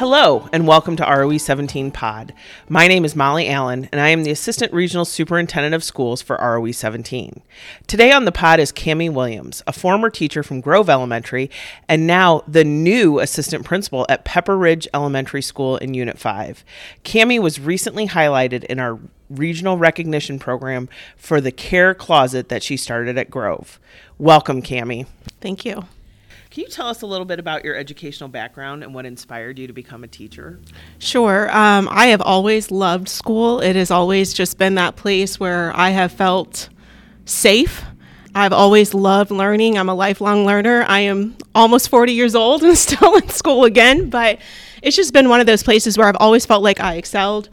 Hello, and welcome to ROE 17 Pod. My name is Molly Allen, and I am the Assistant Regional Superintendent of Schools for ROE 17. Today on the pod is Cami Williams, a former teacher from Grove Elementary and now the new Assistant Principal at Pepper Ridge Elementary School in Unit 5. Cami was recently highlighted in our regional recognition program for the care closet that she started at Grove. Welcome, Cami. Thank you. Can you tell us a little bit about your educational background and what inspired you to become a teacher? Sure. Um, I have always loved school. It has always just been that place where I have felt safe. I've always loved learning. I'm a lifelong learner. I am almost 40 years old and still in school again, but it's just been one of those places where I've always felt like I excelled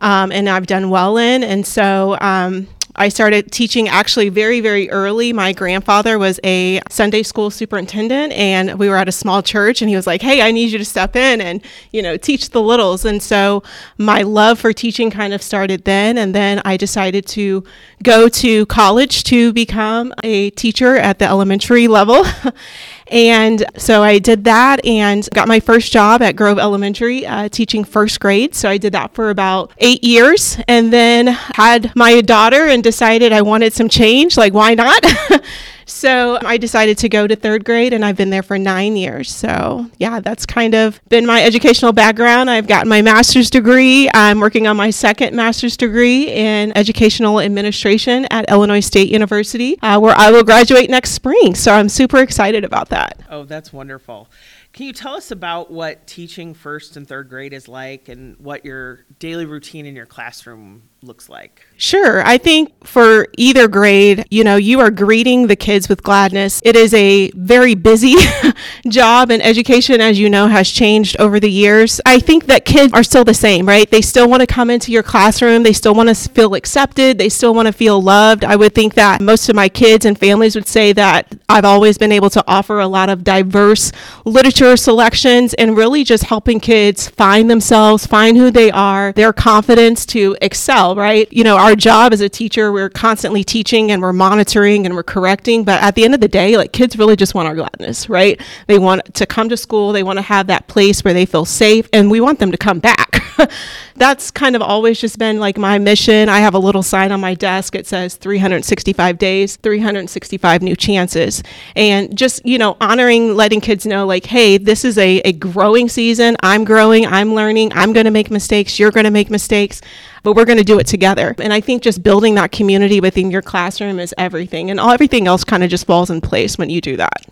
um, and I've done well in. And so, um, I started teaching actually very, very early. My grandfather was a Sunday school superintendent, and we were at a small church, and he was like, Hey, I need you to step in and, you know, teach the littles. And so my love for teaching kind of started then. And then I decided to go to college to become a teacher at the elementary level. And so I did that and got my first job at Grove Elementary uh, teaching first grade. So I did that for about eight years and then had my daughter and decided I wanted some change. Like, why not? So I decided to go to third grade and I've been there for nine years. So, yeah, that's kind of been my educational background. I've gotten my master's degree. I'm working on my second master's degree in educational administration at Illinois State University, uh, where I will graduate next spring. So I'm super excited about that. Oh, that's wonderful. Can you tell us about what teaching first and third grade is like and what your daily routine in your classroom looks like? Sure. I think for either grade, you know, you are greeting the kids with gladness. It is a very busy job, and education, as you know, has changed over the years. I think that kids are still the same, right? They still want to come into your classroom, they still want to feel accepted, they still want to feel loved. I would think that most of my kids and families would say that I've always been able to offer a lot of diverse literature selections and really just helping kids find themselves, find who they are, their confidence to excel well, right? You know, our job as a teacher, we're constantly teaching and we're monitoring and we're correcting. But at the end of the day, like kids really just want our gladness, right? They want to come to school, they want to have that place where they feel safe, and we want them to come back. That's kind of always just been like my mission. I have a little sign on my desk. It says 365 days, 365 new chances. And just, you know, honoring, letting kids know, like, hey, this is a, a growing season. I'm growing, I'm learning, I'm going to make mistakes, you're going to make mistakes but we're going to do it together. And I think just building that community within your classroom is everything, and all everything else kind of just falls in place when you do that.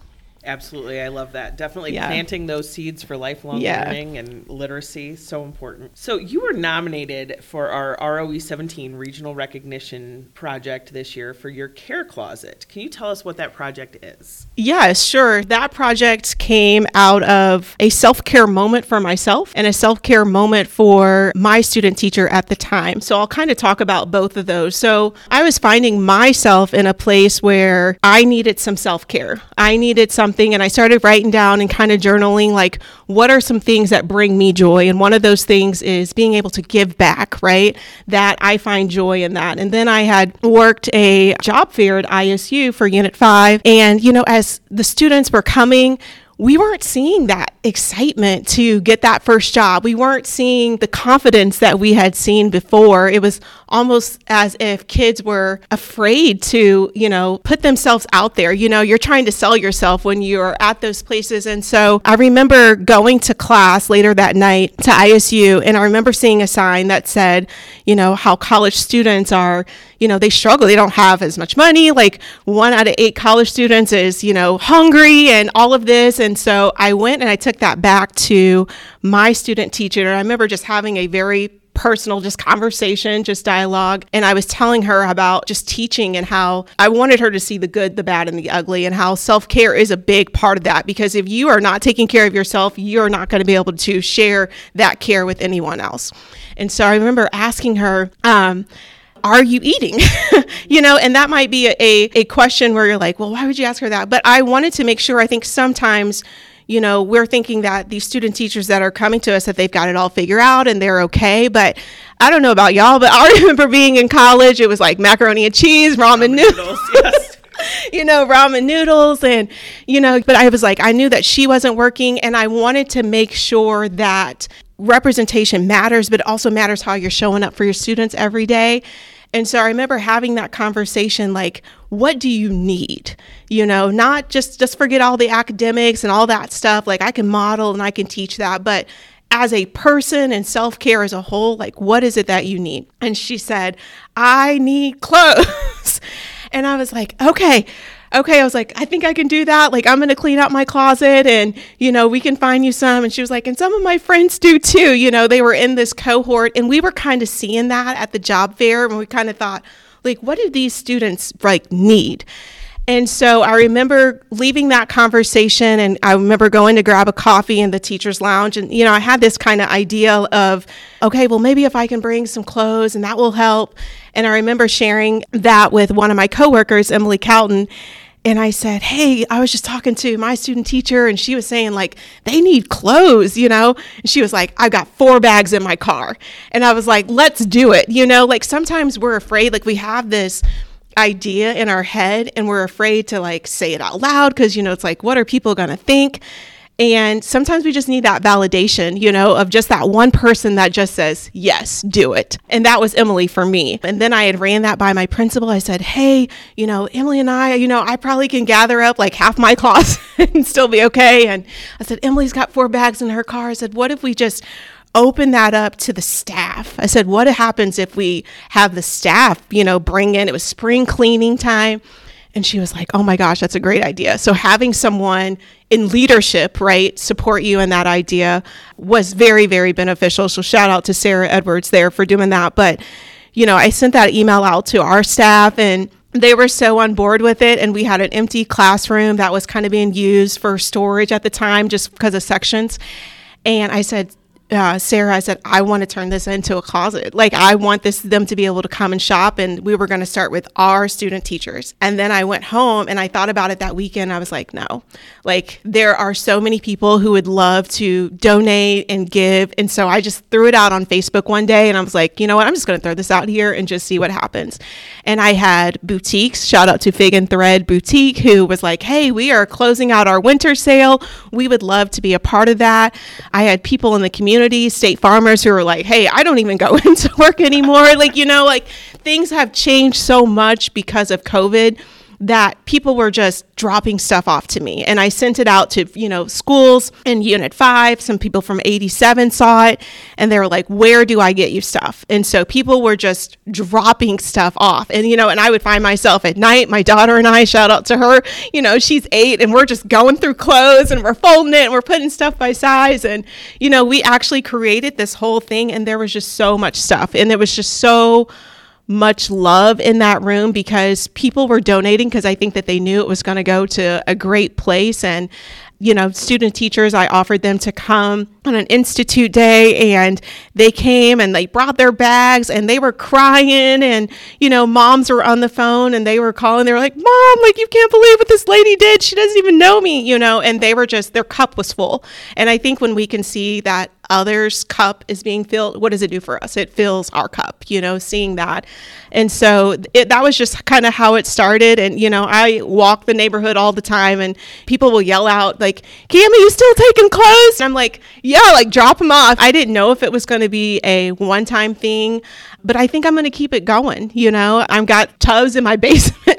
Absolutely. I love that. Definitely yeah. planting those seeds for lifelong yeah. learning and literacy. So important. So, you were nominated for our ROE 17 regional recognition project this year for your care closet. Can you tell us what that project is? Yes, sure. That project came out of a self care moment for myself and a self care moment for my student teacher at the time. So, I'll kind of talk about both of those. So, I was finding myself in a place where I needed some self care. I needed some something and I started writing down and kind of journaling like what are some things that bring me joy and one of those things is being able to give back, right? That I find joy in that. And then I had worked a job fair at ISU for Unit 5 and you know as the students were coming we weren't seeing that excitement to get that first job. We weren't seeing the confidence that we had seen before. It was almost as if kids were afraid to, you know, put themselves out there. You know, you're trying to sell yourself when you're at those places. And so I remember going to class later that night to ISU, and I remember seeing a sign that said, you know, how college students are, you know, they struggle. They don't have as much money. Like one out of eight college students is, you know, hungry and all of this. And so I went and I took that back to my student teacher. And I remember just having a very personal just conversation, just dialogue. And I was telling her about just teaching and how I wanted her to see the good, the bad, and the ugly, and how self care is a big part of that. Because if you are not taking care of yourself, you're not going to be able to share that care with anyone else. And so I remember asking her, um, are you eating? you know, and that might be a, a question where you're like, well, why would you ask her that? But I wanted to make sure, I think sometimes you know, we're thinking that these student teachers that are coming to us that they've got it all figured out and they're okay. But I don't know about y'all, but I remember being in college. It was like macaroni and cheese, ramen, ramen noodles. yes. you know, ramen noodles and, you know, but I was like, I knew that she wasn't working and I wanted to make sure that representation matters, but it also matters how you're showing up for your students every day. And so I remember having that conversation like, what do you need? You know, not just just forget all the academics and all that stuff. Like I can model and I can teach that, but as a person and self-care as a whole, like what is it that you need? And she said, I need clothes. And I was like, okay, okay, I was like, I think I can do that. Like, I'm going to clean out my closet and, you know, we can find you some. And she was like, and some of my friends do too. You know, they were in this cohort and we were kind of seeing that at the job fair and we kind of thought, like, what do these students like need? And so I remember leaving that conversation and I remember going to grab a coffee in the teacher's lounge. And, you know, I had this kind of idea of, okay, well, maybe if I can bring some clothes and that will help. And I remember sharing that with one of my coworkers, Emily Calton. And I said, Hey, I was just talking to my student teacher, and she was saying, like, they need clothes, you know? And she was like, I've got four bags in my car. And I was like, Let's do it. You know, like sometimes we're afraid, like, we have this idea in our head and we're afraid to like say it out loud because you know it's like what are people going to think and sometimes we just need that validation, you know, of just that one person that just says, yes, do it. And that was Emily for me. And then I had ran that by my principal. I said, hey, you know, Emily and I, you know, I probably can gather up like half my closet and still be okay. And I said, Emily's got four bags in her car. I said, what if we just open that up to the staff. I said, what happens if we have the staff, you know, bring in, it was spring cleaning time. And she was like, oh my gosh, that's a great idea. So having someone in leadership, right, support you in that idea was very, very beneficial. So shout out to Sarah Edwards there for doing that. But, you know, I sent that email out to our staff and they were so on board with it and we had an empty classroom that was kind of being used for storage at the time just because of sections and i said uh, Sarah, I said, I want to turn this into a closet. Like, I want this them to be able to come and shop. And we were going to start with our student teachers. And then I went home and I thought about it that weekend. I was like, no, like, there are so many people who would love to donate and give. And so I just threw it out on Facebook one day and I was like, you know what? I'm just going to throw this out here and just see what happens. And I had boutiques, shout out to Fig and Thread Boutique, who was like, hey, we are closing out our winter sale. We would love to be a part of that. I had people in the community community, state farmers who are like, hey, I don't even go into work anymore. like, you know, like things have changed so much because of COVID that people were just dropping stuff off to me. And I sent it out to, you know, schools in Unit 5. Some people from 87 saw it and they were like, where do I get you stuff? And so people were just dropping stuff off. And, you know, and I would find myself at night, my daughter and I, shout out to her, you know, she's eight and we're just going through clothes and we're folding it and we're putting stuff by size. And, you know, we actually created this whole thing and there was just so much stuff. And it was just so, much love in that room because people were donating because I think that they knew it was going to go to a great place. And you know, student teachers, I offered them to come on an institute day and they came and they brought their bags and they were crying and, you know, moms were on the phone and they were calling. They were like, Mom, like, you can't believe what this lady did. She doesn't even know me, you know, and they were just, their cup was full. And I think when we can see that others' cup is being filled, what does it do for us? It fills our cup, you know, seeing that. And so it, that was just kind of how it started. And, you know, I walk the neighborhood all the time and people will yell out, like, Cami, you still taking clothes? And I'm like, yeah, like drop them off. I didn't know if it was going to be a one time thing, but I think I'm going to keep it going. You know, I've got tubs in my basement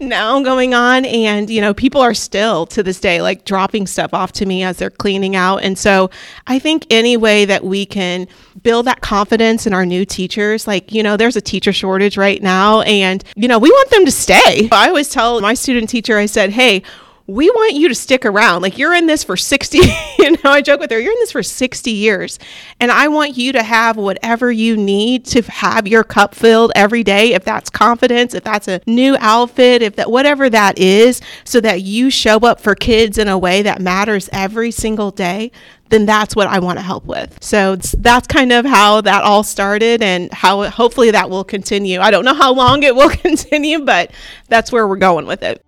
now, going on. And, you know, people are still to this day like dropping stuff off to me as they're cleaning out. And so I think any way that we can build that confidence in our new teachers, like, you know, there's a teacher shortage right now, and, you know, we want them to stay. I always tell my student teacher, I said, hey, we want you to stick around. Like you're in this for 60, you know, I joke with her, you're in this for 60 years. And I want you to have whatever you need to have your cup filled every day. If that's confidence, if that's a new outfit, if that, whatever that is, so that you show up for kids in a way that matters every single day, then that's what I want to help with. So that's kind of how that all started and how hopefully that will continue. I don't know how long it will continue, but that's where we're going with it.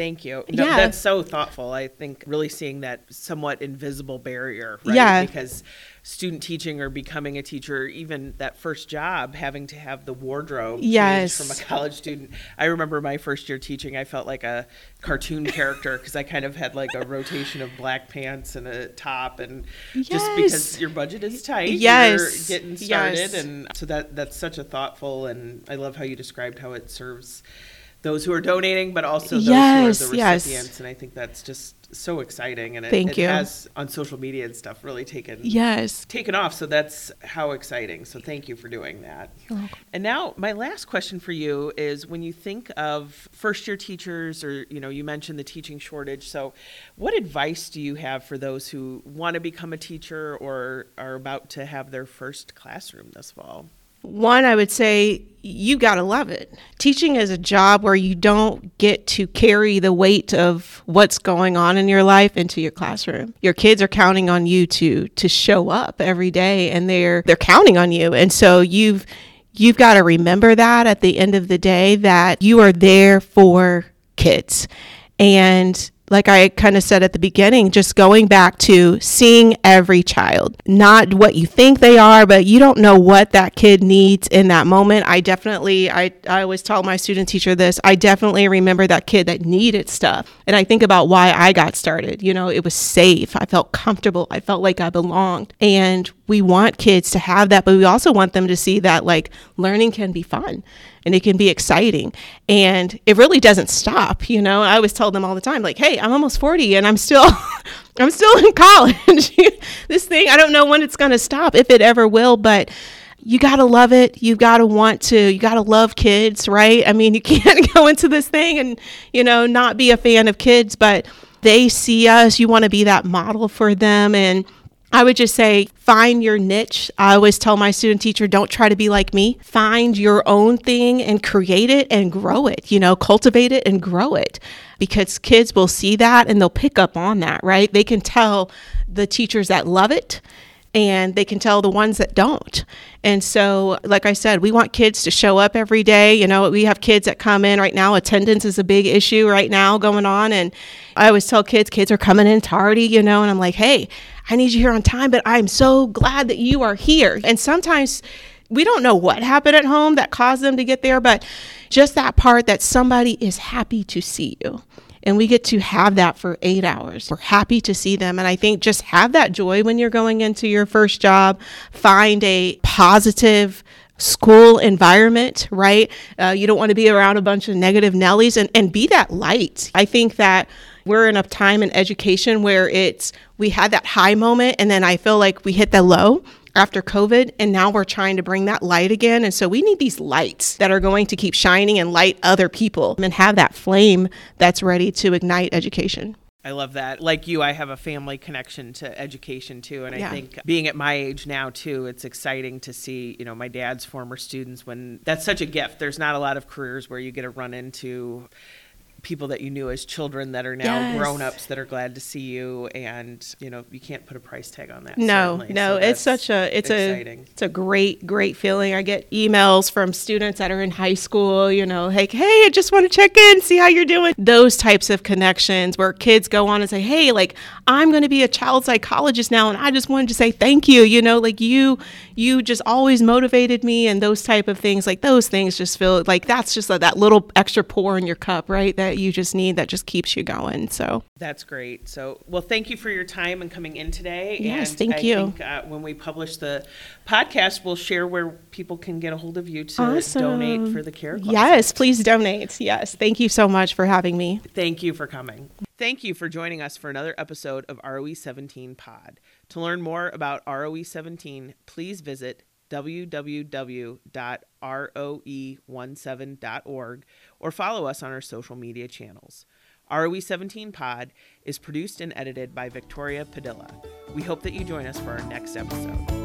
Thank you. No, Yeah. That's so thoughtful. I think really seeing that somewhat invisible barrier, right? Yeah. Because student teaching or becoming a teacher, even that first job, having to have the wardrobe Yes. from a college student. I remember my first year teaching, I felt like a cartoon character because I kind of had like a rotation of black pants and a top, and just because your budget is tight, Yes. you're getting started, Yes. and so that that's such a thoughtful, and I love how you described how it serves those who are donating, but also those Yes, who are the yes. recipients. And I think that's just so exciting. And it, Thank it you. has on social media and stuff really taken Yes. taken off. So that's how exciting. So thank you for doing that. And now my last question for you is when you think of first year teachers or you know you mentioned the teaching shortage. So what advice do you have for those who want to become a teacher or are about to have their first classroom this fall? One, I would say you got to love it. Teaching is a job where you don't get to carry the weight of what's going on in your life into your classroom. Your kids are counting on you to to show up every day and they're they're counting on you. And so you've you've got to remember that at the end of the day that you are there for kids. And like I kind of said at the beginning, just going back to seeing every child, not what you think they are, but you don't know what that kid needs in that moment. I definitely, I, I always tell my student teacher this, I definitely remember that kid that needed stuff. And I think about why I got started. You know, it was safe. I felt comfortable. I felt like I belonged. And we want kids to have that, but we also want them to see that like learning can be fun and it can be exciting. And it really doesn't stop you know? I always tell them all the time like hey i'm almost 40 and i'm still i'm still in college. This thing i don't know when it's going to stop if it ever will but you got to love it. You got to want to you got to love kids right? I mean you can't go into this thing and you know not be a fan of kids but they see us. You want to be that model for them and I would just say find your niche. I always tell my student teacher, don't try to be like me. Find your own thing and create it and grow it, you know, cultivate it and grow it because kids will see that and they'll pick up on that, right? They can tell the teachers that love it and they can tell the ones that don't. And so, like I said, we want kids to show up every day. You know, we have kids that come in right now. Attendance is a big issue right now going on. And I always tell kids, kids are coming in tardy, you know, and I'm like, hey, I need you here on time, but I'm so glad that you are here. And sometimes we don't know what happened at home that caused them to get there, but just that part that somebody is happy to see you. And we get to have that for eight hours. We're happy to see them. And I think just have that joy when you're going into your first job. Find a positive school environment, right? Uh, you don't want to be around a bunch of negative Nellies and, and be that light. I think that we're in a time in education where it's we had that high moment and then I feel like we hit the low after COVID and now we're trying to bring that light again. And so we need these lights that are going to keep shining and light other people and have that flame that's ready to ignite education. I love that. Like you, I have a family connection to education too. And I think being at my age now too, it's exciting to see, you know, my dad's former students when that's such a gift. There's not a lot of careers where you get to run into people that you knew as children that are now Yes. grown ups that are glad to see you and you know you can't put a price tag on that No, certainly. no, So it's such a it's exciting. a it's a great great feeling. I get emails from students that are in high school, you know, like, "Hey, I just want to check in, see how you're doing." Those types of connections where kids go on and say, "Hey, like I'm going to be a child psychologist now and I just wanted to say thank you." You know, like you you just always motivated me and those type of things. Like those things just feel like that's just like that little extra pour in your cup, right? That you just need that just keeps you going. So, That's great. So, well, thank you for your time and coming in today. Yes, and thank I you. Think, uh, when we publish the podcast, we'll share where people can get a hold of you to Awesome. donate for the care. Club. yes, please donate. Yes. Thank you so much for having me. Thank you for coming. Thank you for joining us for another episode of ROE 17 Pod. To learn more about ROE 17, please visit www.roe17.org or follow us on our social media channels. ROE 17 Pod is produced and edited by Victoria Padilla. We hope that you join us for our next episode.